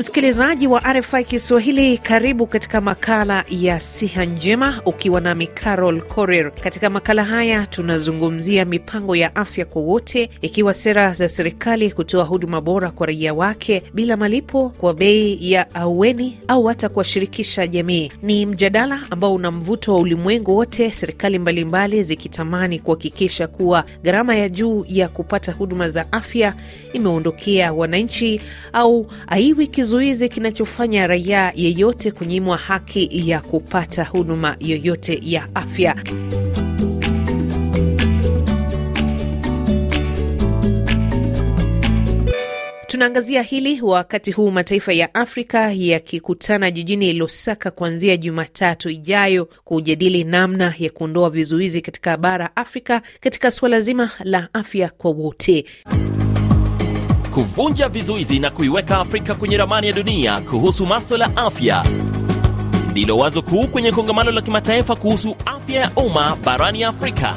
Msikilizaji wa RFI Kiswahili, karibu katika makala ya siha njema, ukiwa nami Carol Korir. Katika makala haya tunazungumzia mipango ya afya kwa wote, ikiwa sera za serikali kutoa huduma bora kwa raia wake bila malipo, kwa bei ya aweni, au hata kuwashirikisha jamii. Ni mjadala ambao una mvuto wa ulimwengu wote, serikali mbalimbali zikitamani kuhakikisha kuwa gharama ya juu ya kupata huduma za afya imeondokea wananchi au aiwi kizuizi kinachofanya raia yeyote kunyimwa haki ya kupata huduma yoyote ya afya. Tunaangazia hili wakati huu mataifa ya Afrika yakikutana jijini Lusaka kuanzia Jumatatu ijayo kujadili namna ya kuondoa vizuizi katika bara Afrika katika suala zima la afya kwa wote. Kuvunja vizuizi na kuiweka Afrika kwenye ramani ya dunia kuhusu maswala ya afya ndilo wazo kuu kwenye kongamano la kimataifa kuhusu afya ya umma barani Afrika.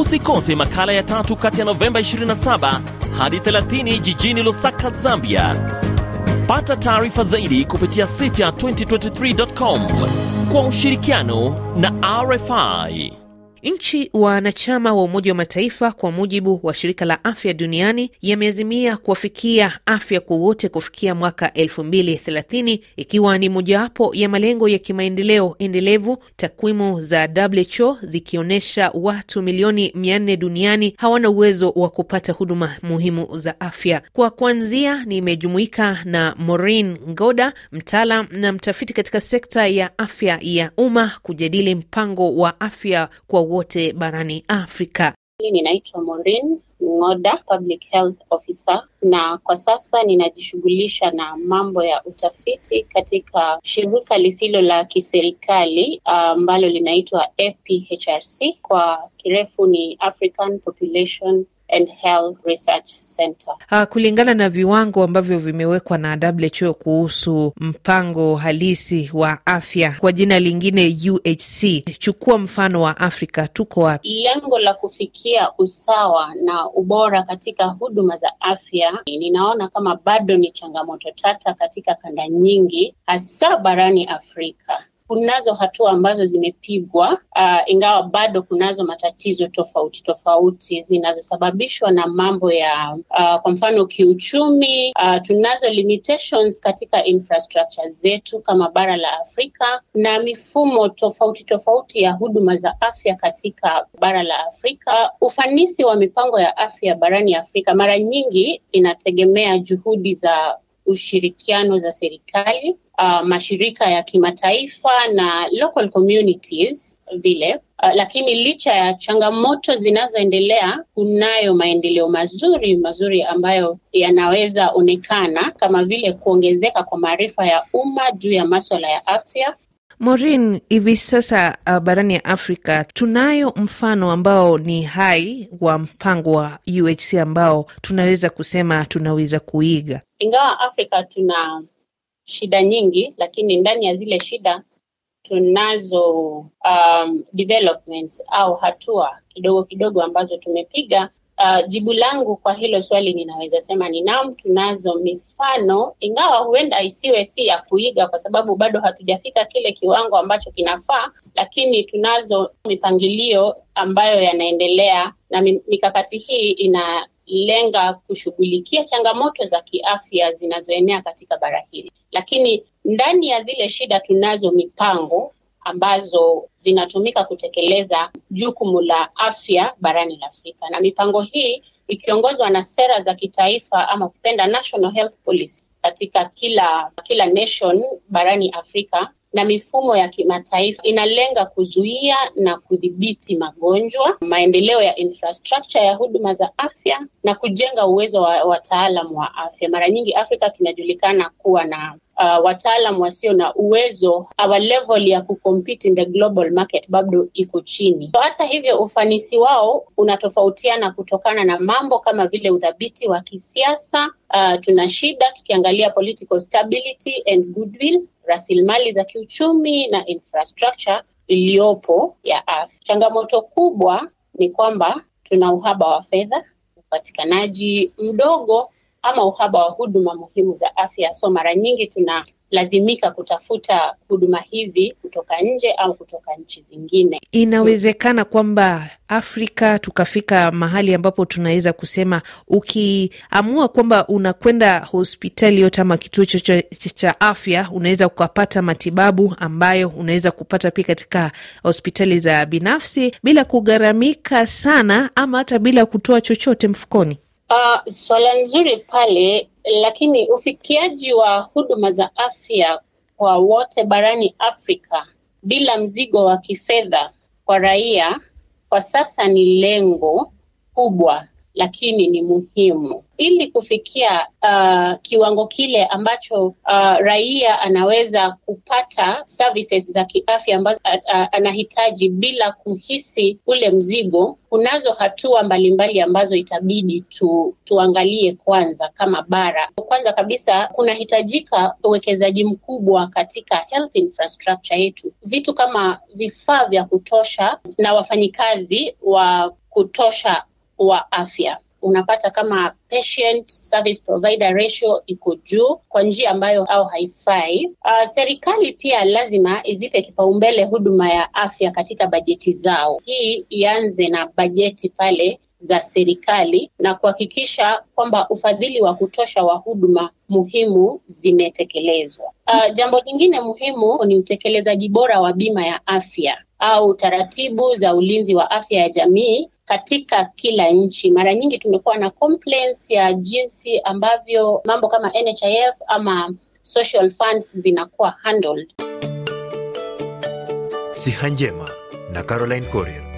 Usikose makala ya tatu kati ya Novemba 27 hadi 30 jijini Lusaka, Zambia. Pata taarifa zaidi kupitia sifya2023.com kwa ushirikiano na RFI. Nchi wanachama wa Umoja wa Mataifa kwa mujibu wa shirika la afya duniani yameazimia kuwafikia afya kwa wote kufikia mwaka elfu mbili thelathini ikiwa ni mojawapo ya malengo ya kimaendeleo endelevu, takwimu za WHO zikionyesha watu milioni mia nne duniani hawana uwezo wa kupata huduma muhimu za afya. Kwa kuanzia, nimejumuika na Maureen Ngoda, mtaalam na mtafiti katika sekta ya afya ya umma kujadili mpango wa afya kwa wote barani Afrika. Ninaitwa Maureen Ngoda, Public Health Officer, na kwa sasa ninajishughulisha na mambo ya utafiti katika shirika lisilo la kiserikali ambalo uh, linaitwa APHRC, kwa kirefu ni African Population and Health Research Center. Uh, kulingana na viwango ambavyo vimewekwa na WHO kuhusu mpango halisi wa afya kwa jina lingine UHC, chukua mfano wa Afrika, tuko wapi? Lengo la kufikia usawa na ubora katika huduma za afya, ninaona kama bado ni changamoto tata katika kanda nyingi, hasa barani Afrika. Kunazo hatua ambazo zimepigwa, uh, ingawa bado kunazo matatizo tofauti tofauti zinazosababishwa na mambo ya uh, kwa mfano kiuchumi. Uh, tunazo limitations katika infrastructure zetu kama bara la Afrika na mifumo tofauti tofauti ya huduma za afya katika bara la Afrika. Uh, ufanisi wa mipango ya afya barani Afrika mara nyingi inategemea juhudi za ushirikiano za serikali Uh, mashirika ya kimataifa na local communities vile. Uh, lakini licha ya changamoto zinazoendelea, kunayo maendeleo mazuri mazuri ambayo yanaweza onekana kama vile kuongezeka kwa maarifa ya umma juu ya maswala ya afya. Maureen, hivi sasa uh, barani ya Afrika tunayo mfano ambao ni hai wa mpango wa UHC ambao tunaweza kusema tunaweza kuiga. Ingawa Afrika tuna shida nyingi, lakini ndani ya zile shida tunazo um, developments au hatua kidogo kidogo ambazo tumepiga. Uh, jibu langu kwa hilo swali ninaweza sema ni naam, tunazo mifano, ingawa huenda isiwe si ya kuiga kwa sababu bado hatujafika kile kiwango ambacho kinafaa, lakini tunazo mipangilio ambayo yanaendelea na mikakati hii ina lenga kushughulikia changamoto za kiafya zinazoenea katika bara hili, lakini ndani ya zile shida tunazo mipango ambazo zinatumika kutekeleza jukumu la afya barani la Afrika, na mipango hii ikiongozwa na sera za kitaifa ama kupenda National Health Policy katika kila kila nation barani Afrika na mifumo ya kimataifa inalenga kuzuia na kudhibiti magonjwa, maendeleo ya infrastructure ya huduma za afya na kujenga uwezo wa wataalam wa afya. Mara nyingi Afrika tunajulikana kuwa na uh, wataalam wasio na uwezo, our level ya kucompete in the global market bado iko chini. So, hata hivyo ufanisi wao unatofautiana kutokana na mambo kama vile udhabiti wa kisiasa. Uh, tuna shida tukiangalia political stability and goodwill rasilimali za kiuchumi na infrastructure iliyopo ya afya. Changamoto kubwa ni kwamba tuna uhaba wa fedha, upatikanaji mdogo ama uhaba wa huduma muhimu za afya. So mara nyingi tunalazimika kutafuta huduma hizi kutoka nje au kutoka nchi zingine. Inawezekana kwamba Afrika tukafika mahali ambapo tunaweza kusema ukiamua kwamba unakwenda hospitali yote ama kituo chochote cha afya, unaweza ukapata matibabu ambayo unaweza kupata pia katika hospitali za binafsi bila kugharamika sana, ama hata bila kutoa chochote mfukoni. Uh, swala nzuri pale, lakini ufikiaji wa huduma za afya kwa wote barani Afrika bila mzigo wa kifedha kwa raia kwa sasa ni lengo kubwa, lakini ni muhimu ili kufikia uh, kiwango kile ambacho uh, raia anaweza kupata services za kiafya ambazo uh, uh, anahitaji bila kuhisi ule mzigo. Kunazo hatua mbalimbali ambazo itabidi tu, tuangalie kwanza kama bara. Kwanza kabisa kunahitajika uwekezaji mkubwa katika health infrastructure yetu, vitu kama vifaa vya kutosha na wafanyikazi wa kutosha wa afya unapata kama patient service provider ratio iko juu kwa njia ambayo au haifai. Uh, serikali pia lazima izipe kipaumbele huduma ya afya katika bajeti zao. Hii ianze na bajeti pale za serikali na kuhakikisha kwamba ufadhili wa kutosha wa huduma muhimu zimetekelezwa. Uh, jambo lingine muhimu ni utekelezaji bora wa bima ya afya au taratibu za ulinzi wa afya ya jamii katika kila nchi. Mara nyingi tumekuwa na complaints ya jinsi ambavyo mambo kama NHIF ama social funds zinakuwa handled. Siha Njema na Caroline Corrier.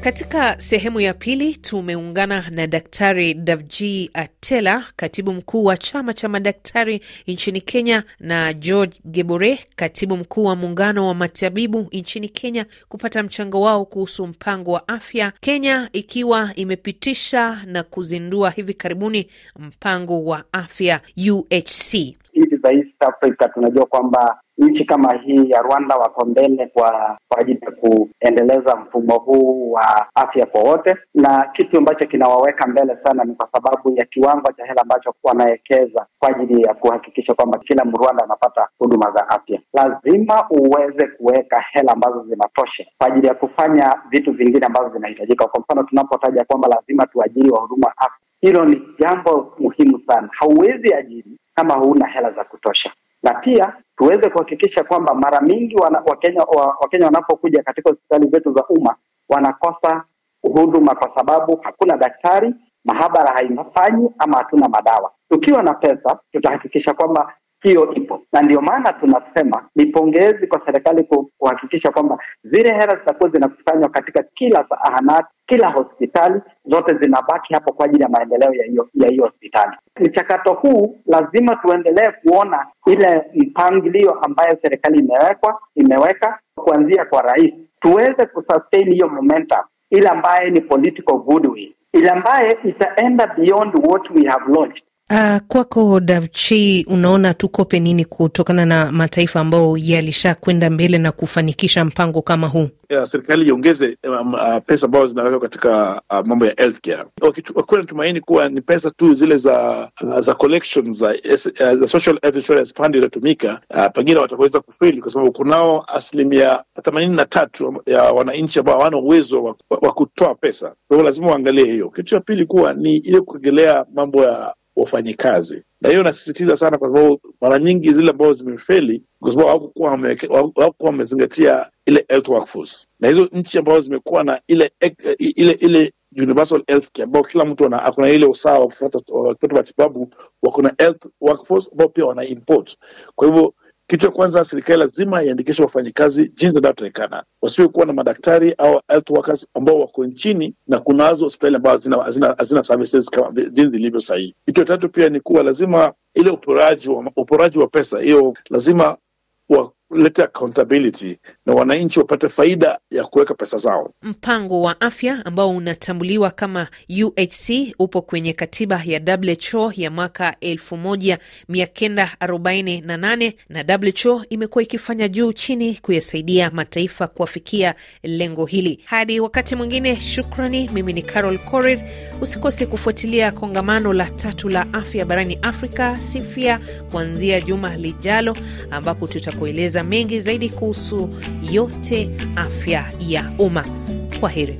Katika sehemu ya pili tumeungana na Daktari Davji Atela, katibu mkuu wa chama cha madaktari nchini Kenya, na George Gebore, katibu mkuu wa muungano wa matabibu nchini Kenya, kupata mchango wao kuhusu mpango wa afya, Kenya ikiwa imepitisha na kuzindua hivi karibuni mpango wa afya UHC. East Africa tunajua kwamba nchi kama hii ya Rwanda wako mbele kwa ajili ya kuendeleza mfumo huu wa afya kwa wote, na kitu ambacho kinawaweka mbele sana ni kwa sababu ya kiwango cha hela ambacho wanawekeza kwa ajili ya kuhakikisha kwamba kila Mrwanda anapata huduma za afya. Lazima uweze kuweka hela ambazo zinatosha kwa ajili ya kufanya vitu vingine ambavyo vinahitajika. Kwa mfano, tunapotaja kwamba lazima tuajiri wahudumu wa afya, hilo ni jambo muhimu sana. Hauwezi ajiri kama huna hela za kutosha, na pia tuweze kuhakikisha kwamba mara mingi wana, Wakenya wa, Wakenya wanapokuja katika hospitali zetu za umma wanakosa huduma kwa sababu hakuna daktari, mahabara haifanyi ama hatuna madawa. Tukiwa na pesa, tutahakikisha kwamba hiyo ipo, na ndio maana tunasema ni pongezi kwa serikali kuhakikisha kwamba zile hela zitakuwa zinakusanywa katika kila zahanati, kila hospitali, zote zinabaki hapo kwa ajili ya maendeleo ya hiyo hospitali. Mchakato huu lazima tuendelee kuona ile mpangilio ambayo serikali imewekwa imeweka kuanzia kwa rais, tuweze kusustain hiyo momentum, ile ambaye ni political goodwill, ile ambaye itaenda beyond what we have launched. Uh, kwako Davchi, unaona tukope nini kutokana na mataifa ambayo yalisha kwenda mbele na kufanikisha mpango kama huu? Yeah, serikali iongeze um, uh, pesa ambazo zinawekwa katika uh, mambo ya healthcare, wakiwa natumaini kuwa ni pesa tu zile za uh, za collections za, uh, za social health insurance fund itatumika, uh, pengine wataweza kufeli kwa sababu kunao asilimia themanini na tatu ya wananchi ambao hawana uwezo wa, kutoa pesa. Kwa hivyo lazima waangalie hiyo. Kitu cha pili kuwa ni ile kurejelea mambo ya wafanyikazi na hiyo nasisitiza sana, kwa sababu mara nyingi zile ambazo zimefeli kwa sababu hawakukuwa wamezingatia ile health workforce, na hizo nchi ambazo zimekuwa na ile ile ile universal healthcare ambao kila mtu akona ile usawa wa kupata matibabu, wako na health workforce ambao pia wana import. Kwa hivyo kitu cha kwanza, serikali lazima iandikishe wafanyikazi jinsi inavyotakikana, wasiwe kuwa na madaktari au health workers ambao wako nchini na kunazo hospitali ambazo hazina services kama jinsi ilivyo sahihi. Kitu cha tatu pia ni kuwa lazima ile uporaji wa, uporaji wa pesa hiyo lazima kuleta accountability na wananchi wapate faida ya kuweka pesa zao. Mpango wa afya ambao unatambuliwa kama UHC upo kwenye katiba ya WHO ya mwaka 1948 na WHO imekuwa ikifanya juu chini kuyasaidia mataifa kuafikia lengo hili. Hadi wakati mwingine, shukrani. Mimi ni Carol Korir. Usikose kufuatilia kongamano la tatu la afya barani Afrika SIFIA kuanzia juma lijalo, ambapo tutakueleza mengi zaidi kuhusu yote afya ya umma. Kwa heri.